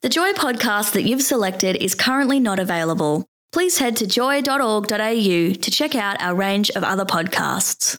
The Joy podcast that you've selected is currently not available. Please head to joy.org.au to check out our range of other podcasts.